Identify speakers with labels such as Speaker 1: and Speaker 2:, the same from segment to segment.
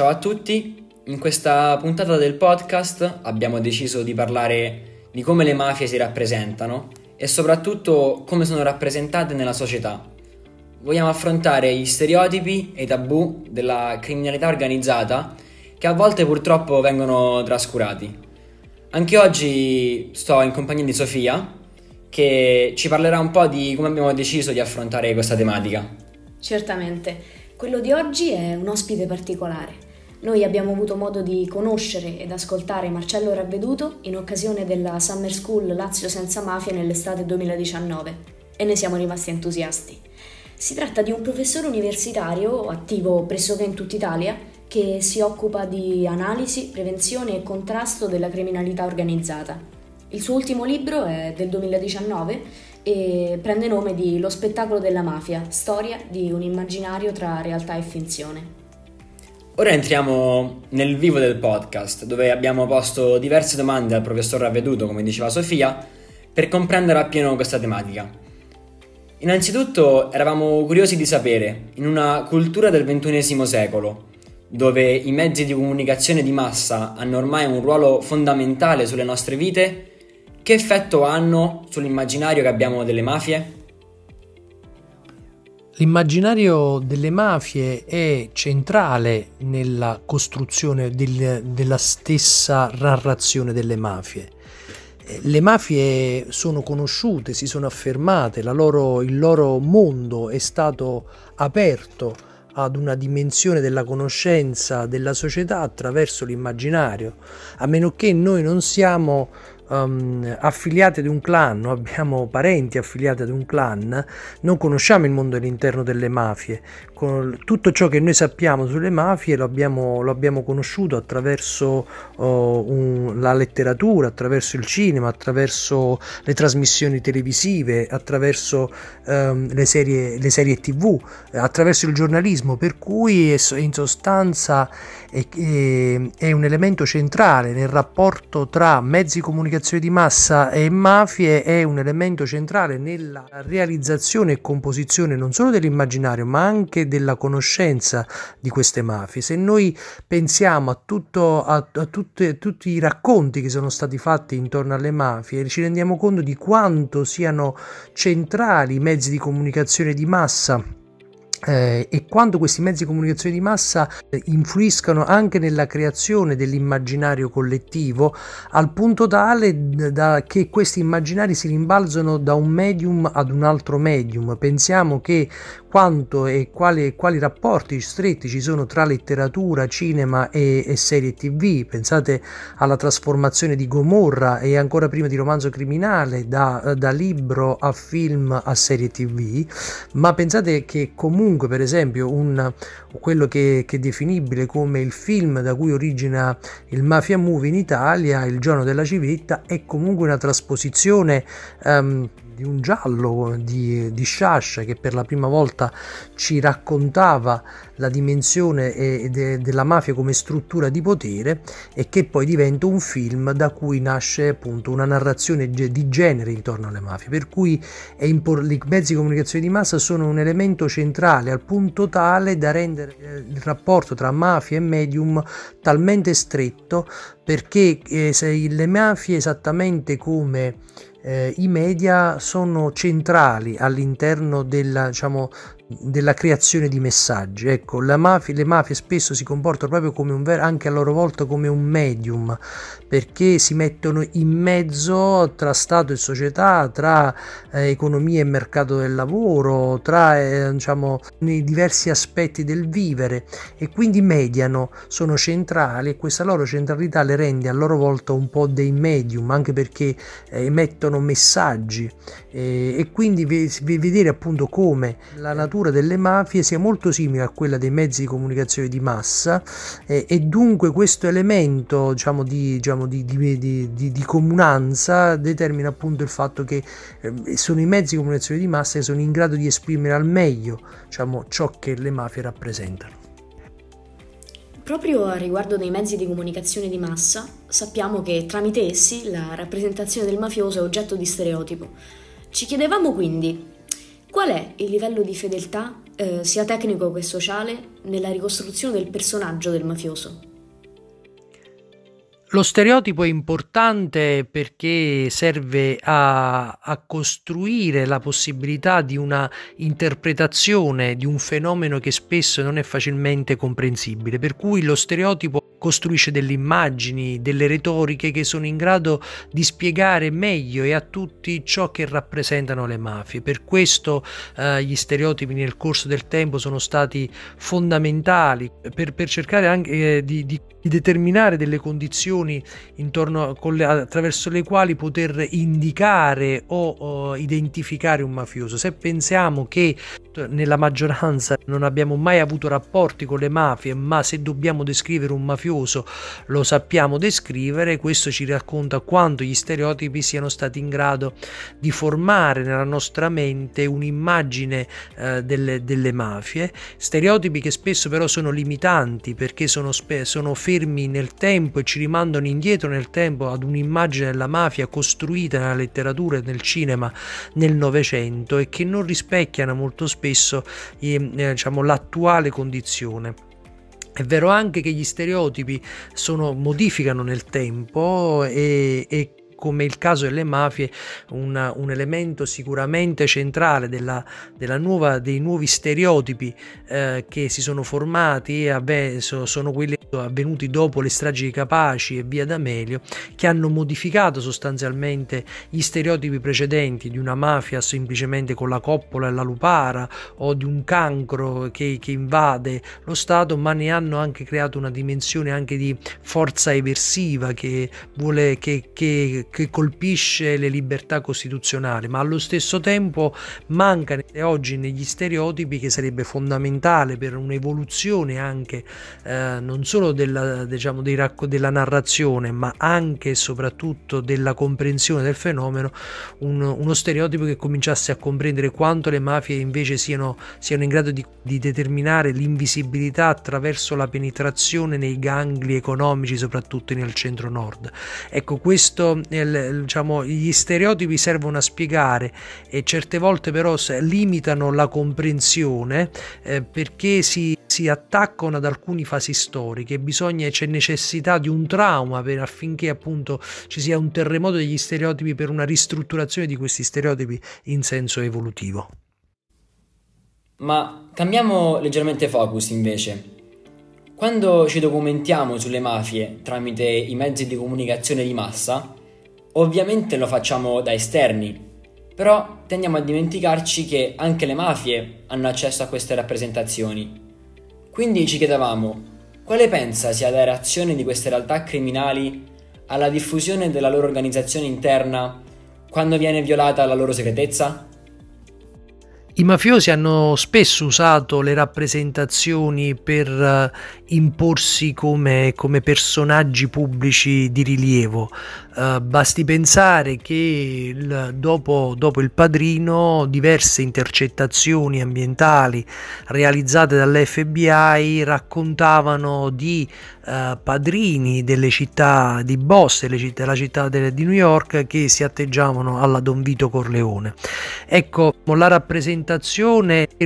Speaker 1: Ciao a tutti, in questa puntata del podcast abbiamo deciso di parlare di come le mafie si rappresentano e soprattutto come sono rappresentate nella società. Vogliamo affrontare gli stereotipi e i tabù della criminalità organizzata che a volte purtroppo vengono trascurati. Anche oggi sto in compagnia di Sofia che ci parlerà un po' di come abbiamo deciso di affrontare questa tematica.
Speaker 2: Certamente. Quello di oggi è un ospite particolare. Noi abbiamo avuto modo di conoscere ed ascoltare Marcello Ravveduto in occasione della Summer School Lazio senza mafia nell'estate 2019 e ne siamo rimasti entusiasti. Si tratta di un professore universitario attivo pressoché in tutta Italia che si occupa di analisi, prevenzione e contrasto della criminalità organizzata. Il suo ultimo libro è del 2019 e prende nome di Lo spettacolo della mafia, storia di un immaginario tra realtà e finzione.
Speaker 1: Ora entriamo nel vivo del podcast, dove abbiamo posto diverse domande al professor Ravveduto, come diceva Sofia, per comprendere appieno questa tematica. Innanzitutto eravamo curiosi di sapere, in una cultura del XXI secolo, dove i mezzi di comunicazione di massa hanno ormai un ruolo fondamentale sulle nostre vite, che effetto hanno sull'immaginario che abbiamo delle mafie?
Speaker 3: L'immaginario delle mafie è centrale nella costruzione del, della stessa narrazione delle mafie. Eh, le mafie sono conosciute, si sono affermate, loro, il loro mondo è stato aperto ad una dimensione della conoscenza della società attraverso l'immaginario, a meno che noi non siamo um, affiliati ad un clan abbiamo parenti affiliati ad un clan, non conosciamo il mondo all'interno delle mafie. Con tutto ciò che noi sappiamo sulle mafie lo abbiamo, lo abbiamo conosciuto attraverso uh, un, la letteratura, attraverso il cinema, attraverso le trasmissioni televisive, attraverso um, le, serie, le serie tv, attraverso il giornalismo, per cui in sostanza è, è, è un elemento centrale nel rapporto tra mezzi di comunicazione comunicazione di massa e mafie è un elemento centrale nella realizzazione e composizione non solo dell'immaginario ma anche della conoscenza di queste mafie. Se noi pensiamo a, tutto, a, a tutte, tutti i racconti che sono stati fatti intorno alle mafie, ci rendiamo conto di quanto siano centrali i mezzi di comunicazione di massa eh, e quando questi mezzi di comunicazione di massa eh, influiscano anche nella creazione dell'immaginario collettivo al punto tale da che questi immaginari si rimbalzano da un medium ad un altro medium. Pensiamo che quanto e quali, quali rapporti stretti ci sono tra letteratura, cinema e, e serie tv. Pensate alla trasformazione di Gomorra e ancora prima di romanzo criminale da, da libro a film a serie tv, ma pensate che comunque comunque per esempio un, quello che, che, è definibile come il film da cui origina il Mafia Movie in Italia, Il giorno della civetta, è comunque una trasposizione um, di un giallo di, di Sciascia che per la prima volta ci raccontava la dimensione e, de, della mafia come struttura di potere e che poi diventa un film da cui nasce appunto una narrazione di genere intorno alle mafie. Per cui impor- i mezzi di comunicazione di massa sono un elemento centrale al punto tale da rendere eh, il rapporto tra mafia e medium talmente stretto perché eh, le mafie esattamente come eh, i media sono centrali all'interno della, diciamo, della creazione di messaggi. Ecco, mafia, le mafie spesso si comportano proprio come un vero, anche a loro volta come un medium, perché si mettono in mezzo tra Stato e società, tra eh, economia e mercato del lavoro, tra eh, diciamo, nei diversi aspetti del vivere e quindi mediano, sono centrali e questa loro centralità le rende a loro volta un po' dei medium, anche perché eh, emettono messaggi e quindi vedere appunto come la natura natura delle mafie sia molto simile a quella dei mezzi di comunicazione di massa eh, e dunque questo elemento diciamo, di, diciamo, di, di, di, comunanza determina appunto il fatto che eh, sono i mezzi di comunicazione di massa che sono in grado di esprimere al meglio diciamo, ciò che le mafie rappresentano.
Speaker 2: Proprio a riguardo dei mezzi di comunicazione di massa, sappiamo che tramite essi la rappresentazione del mafioso è oggetto di stereotipo. Ci chiedevamo quindi Qual è il livello di fedeltà eh, sia tecnico che sociale, nella ricostruzione del personaggio del mafioso.
Speaker 3: Lo stereotipo è importante perché serve a, a, costruire la possibilità di una interpretazione di un fenomeno che spesso non è facilmente comprensibile, per cui lo stereotipo costruisce delle immagini, delle retoriche che sono in grado di spiegare meglio e a tutti ciò che rappresentano le mafie. Per questo eh, gli stereotipi nel corso del tempo sono stati fondamentali per, per cercare anche eh, di, di di determinare delle condizioni intorno le, attraverso le quali poter indicare o, o, identificare un mafioso. Se pensiamo che nella maggioranza non abbiamo mai avuto rapporti con le mafie, ma se dobbiamo descrivere un mafioso lo sappiamo descrivere, questo ci racconta quanto gli stereotipi siano stati in grado di formare nella nostra mente un'immagine eh, delle, delle, mafie, stereotipi che spesso però sono limitanti perché sono, spe- sono fermi nel tempo e ci rimandano indietro nel tempo ad un'immagine della mafia costruita nella letteratura e nel cinema nel Novecento e che non rispecchiano molto spesso eh, diciamo, l'attuale condizione. È vero anche che gli stereotipi sono, modificano nel tempo e, e come il caso delle mafie, una, un elemento sicuramente centrale della, della nuova, dei nuovi stereotipi eh, che si sono formati, vabbè, sono quelli avvenuti dopo le stragi di Capaci e via D'Amelio, che hanno modificato sostanzialmente gli stereotipi precedenti di una mafia semplicemente con la coppola e la lupara o di un cancro che, che invade lo Stato, ma ne hanno anche creato una dimensione anche di forza eversiva che vuole che, che che colpisce le libertà costituzionali, ma allo stesso tempo manca oggi negli stereotipi che sarebbe fondamentale per un'evoluzione anche eh, non solo della, diciamo, racco- della narrazione, ma anche e soprattutto della comprensione del fenomeno, un, uno stereotipo che cominciasse a comprendere quanto le mafie invece siano, siano in grado di, di determinare l'invisibilità attraverso la penetrazione nei gangli economici, soprattutto nel centro-nord. Ecco, questo è diciamo, gli stereotipi servono a spiegare e certe volte però limitano la comprensione eh, perché si, si, attaccano ad alcune fasi storiche, bisogna, c'è necessità di un trauma per, affinché appunto ci sia un terremoto degli stereotipi per una ristrutturazione di questi stereotipi in senso evolutivo.
Speaker 1: Ma cambiamo leggermente focus invece. Quando ci documentiamo sulle mafie tramite i mezzi di comunicazione di massa, Ovviamente lo facciamo da esterni, però tendiamo a dimenticarci che anche le mafie hanno accesso a queste rappresentazioni. Quindi ci chiedevamo, quale pensa sia la reazione di queste realtà criminali alla diffusione della loro organizzazione interna quando viene violata la loro segretezza?
Speaker 3: I mafiosi hanno spesso usato le rappresentazioni per uh, imporsi come, come, personaggi pubblici di rilievo. Uh, basti pensare che il, dopo, dopo, il padrino diverse intercettazioni ambientali realizzate dall'FBI raccontavano di uh, padrini delle città di Boss, città, della città de, di New York, che si atteggiavano alla Don Vito Corleone. Ecco, la rappresentazione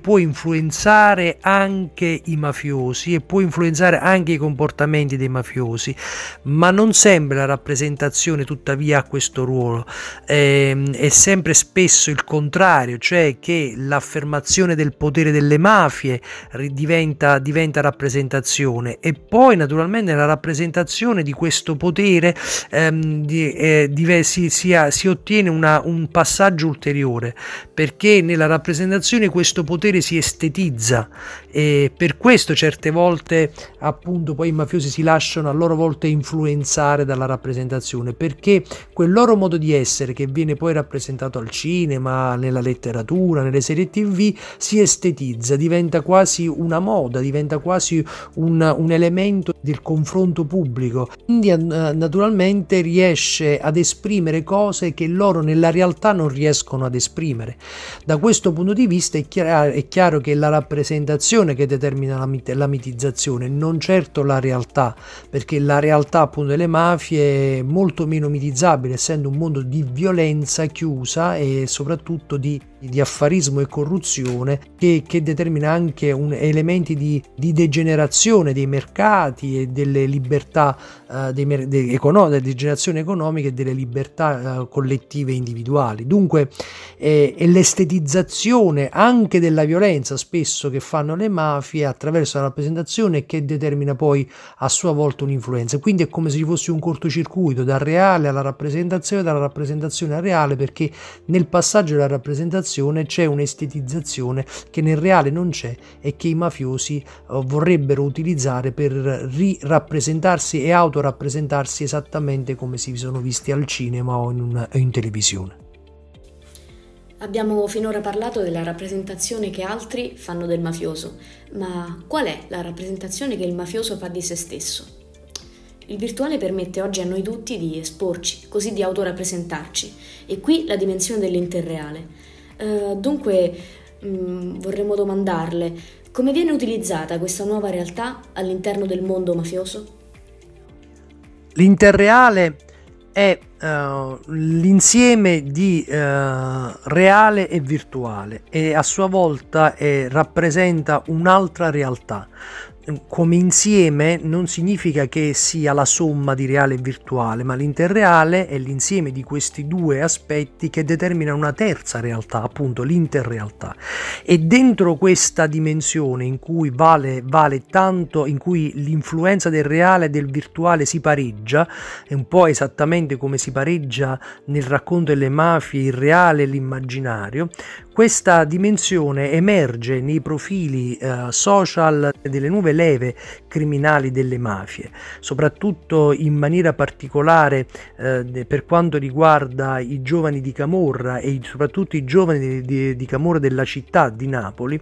Speaker 3: può influenzare anche i mafiosi e può influenzare anche i comportamenti dei mafiosi, ma non sempre la rappresentazione tuttavia ha questo ruolo. Eh, è sempre spesso il contrario, cioè che l'affermazione del potere delle mafie diventa, diventa rappresentazione e poi naturalmente la rappresentazione di questo potere ehm, di, eh, di, si, si, si, ottiene una, un passaggio ulteriore perché nella rappresentazione questo potere si estetizza e per questo certe volte appunto poi i mafiosi si lasciano a loro volta influenzare dalla rappresentazione perché quel loro modo di essere che viene poi rappresentato al cinema, nella letteratura, nelle serie tv si estetizza, diventa quasi una moda, diventa quasi un, un elemento del confronto pubblico. Quindi naturalmente riesce ad esprimere cose che loro nella realtà non riescono ad esprimere. Da questo punto di vista è chiaro, è chiaro che la rappresentazione che determina la, mit- la mitizzazione, non certo la realtà, perché la realtà appunto delle mafie è molto meno mitizzabile, essendo un mondo di violenza chiusa e soprattutto di di affarismo e corruzione che, che determina anche un, elementi di, di, degenerazione dei mercati e delle libertà uh, dei, de, econo, della degenerazione economica e delle libertà uh, collettive e individuali. Dunque eh, è l'estetizzazione anche della violenza spesso che fanno le mafie attraverso la rappresentazione che determina poi a sua volta un'influenza. Quindi è come se ci fosse un cortocircuito dal reale alla rappresentazione, dalla rappresentazione al reale perché nel passaggio della rappresentazione estetizzazione c'è un'estetizzazione che nel reale non c'è e che i mafiosi uh, vorrebbero utilizzare per rirappresentarsi e autorappresentarsi esattamente come si sono visti al cinema o in, una, in televisione.
Speaker 2: Abbiamo finora parlato della rappresentazione che altri fanno del mafioso, ma qual è la rappresentazione che il mafioso fa di se stesso? Il virtuale permette oggi a noi tutti di esporci, così di autorappresentarci, e qui la dimensione dell'interreale. Eh, dunque mh, mm, vorremmo domandarle come viene utilizzata questa nuova realtà all'interno del mondo mafioso?
Speaker 3: L'interreale è uh, l'insieme di uh, reale e virtuale e a sua volta è, rappresenta un'altra realtà come insieme non significa che sia la somma di reale e virtuale, ma l'interreale è l'insieme di questi due aspetti che determinano una terza realtà, appunto l'interrealtà. E dentro questa dimensione in cui vale, vale tanto, in cui l'influenza del reale e del virtuale si pareggia, è un po' esattamente come si pareggia nel racconto delle mafie il reale e l'immaginario, questa dimensione emerge nei profili eh, social delle nuove leve criminali delle mafie, soprattutto in maniera particolare eh, per quanto riguarda i giovani di Camorra e soprattutto i giovani di, di, Camorra della città di Napoli,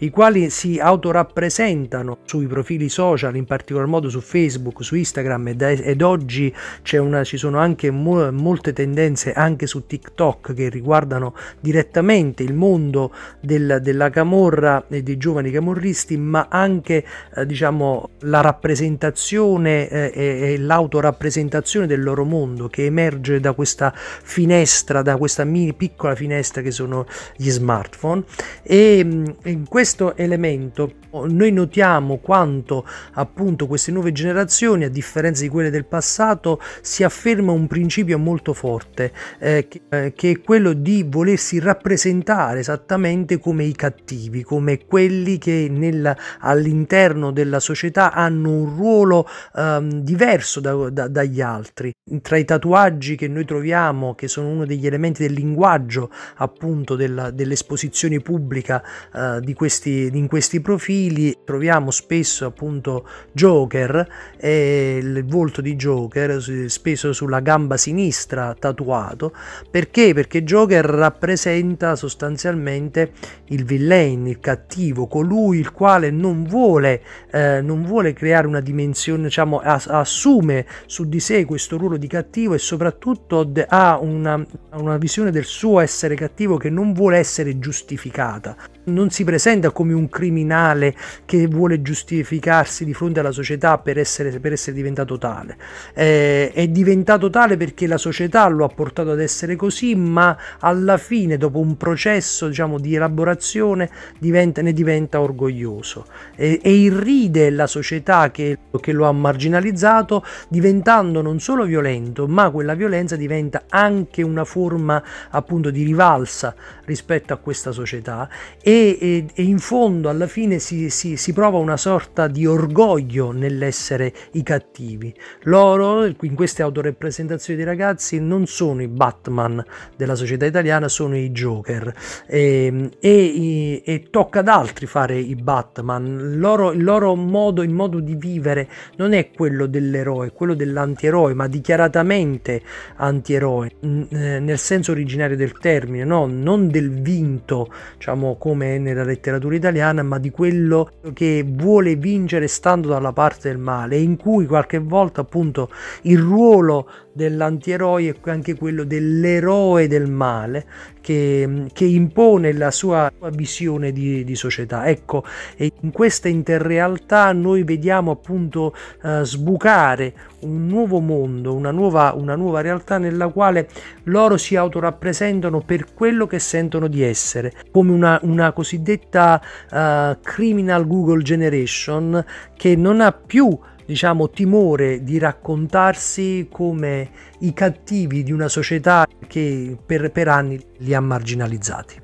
Speaker 3: i quali si autorappresentano sui profili social, in particolar modo su Facebook, su Instagram ed, ed oggi una, ci sono anche mo, molte tendenze anche su TikTok che riguardano direttamente il mondo del, della camorra e dei giovani camorristi, ma anche eh, diciamo la rappresentazione eh, e, e l'autorappresentazione del loro mondo che emerge da questa finestra, da questa mini piccola finestra che sono gli smartphone. E mm, in questo elemento noi notiamo quanto appunto queste nuove generazioni a differenza di quelle del passato si afferma un principio molto forte eh, che, eh, che è quello di volersi rappresentare esattamente come i cattivi come quelli che nel, all'interno della società hanno un ruolo um, diverso da, da, dagli altri tra i tatuaggi che noi troviamo che sono uno degli elementi del linguaggio appunto della, dell'esposizione pubblica uh, di questi, in questi profili troviamo spesso appunto Joker e il volto di Joker spesso sulla gamba sinistra tatuato perché? Perché Joker rappresenta sostanzialmente il villain, il cattivo, colui il quale non vuole, eh, non vuole creare una dimensione, diciamo, assume su di sé questo ruolo di cattivo e soprattutto ha una, una visione del suo essere cattivo che non vuole essere giustificata non si presenta come un criminale che vuole giustificarsi di fronte alla società per essere, per essere diventato tale. Eh, è diventato tale perché la società lo ha portato ad essere così, ma alla fine, dopo un processo diciamo, di elaborazione, diventa, ne diventa orgoglioso. E, e irride la società che, che lo ha marginalizzato, diventando non solo violento, ma quella violenza diventa anche una forma appunto di rivalsa rispetto a questa società. E e, e, in fondo alla fine si, si, si, prova una sorta di orgoglio nell'essere i cattivi. Loro, in queste autorappresentazioni dei ragazzi, non sono i Batman della società italiana, sono i Joker ehm, e, e tocca ad altri fare i Batman. Il loro, il loro modo, il modo di vivere non è quello dell'eroe, quello dell'antieroe, ma dichiaratamente antieroe, eh, nel senso originario del termine, no? non del vinto, diciamo come nella letteratura italiana, ma di quello che vuole vincere stando dalla parte del male, in cui qualche volta appunto il ruolo dell'antieroe è anche quello dell'eroe del male che, che impone la sua visione di, di, società. Ecco, e in questa interrealtà noi vediamo appunto uh, sbucare un nuovo mondo, una nuova, una nuova realtà nella quale loro si autorappresentano per quello che sentono di essere, come una, una cosiddetta uh, criminal Google generation che non ha più diciamo, timore di raccontarsi come i cattivi di una società che per, per anni li ha marginalizzati.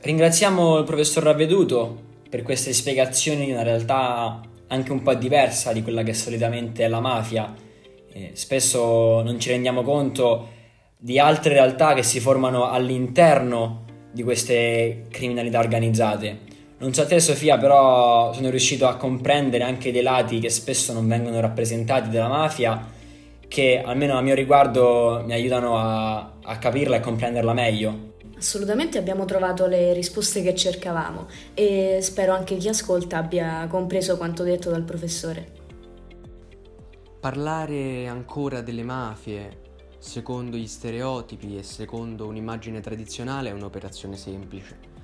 Speaker 1: Ringraziamo il professor Ravveduto per queste spiegazioni di una realtà anche un po' diversa di quella che solitamente è la mafia. Eh, spesso non ci rendiamo conto di altre realtà che si formano all'interno di queste criminalità organizzate. Non so te Sofia, però sono riuscito a comprendere anche dei lati che spesso non vengono rappresentati della mafia, che almeno a mio riguardo mi aiutano a, a capirla e comprenderla meglio.
Speaker 2: Assolutamente abbiamo trovato le risposte che cercavamo e spero anche chi ascolta abbia compreso quanto detto dal professore.
Speaker 4: Parlare ancora delle mafie secondo gli stereotipi e secondo un'immagine tradizionale è un'operazione semplice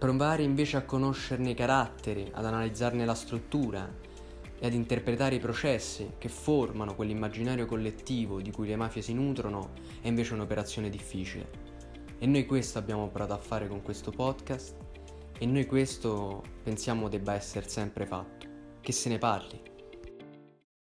Speaker 4: Provare invece a conoscerne i caratteri, ad analizzarne la struttura e ad interpretare i processi che formano quell'immaginario collettivo di cui le mafie si nutrono è invece un'operazione difficile. E noi questo abbiamo provato a fare con questo podcast e noi questo pensiamo debba essere sempre fatto, che se ne parli.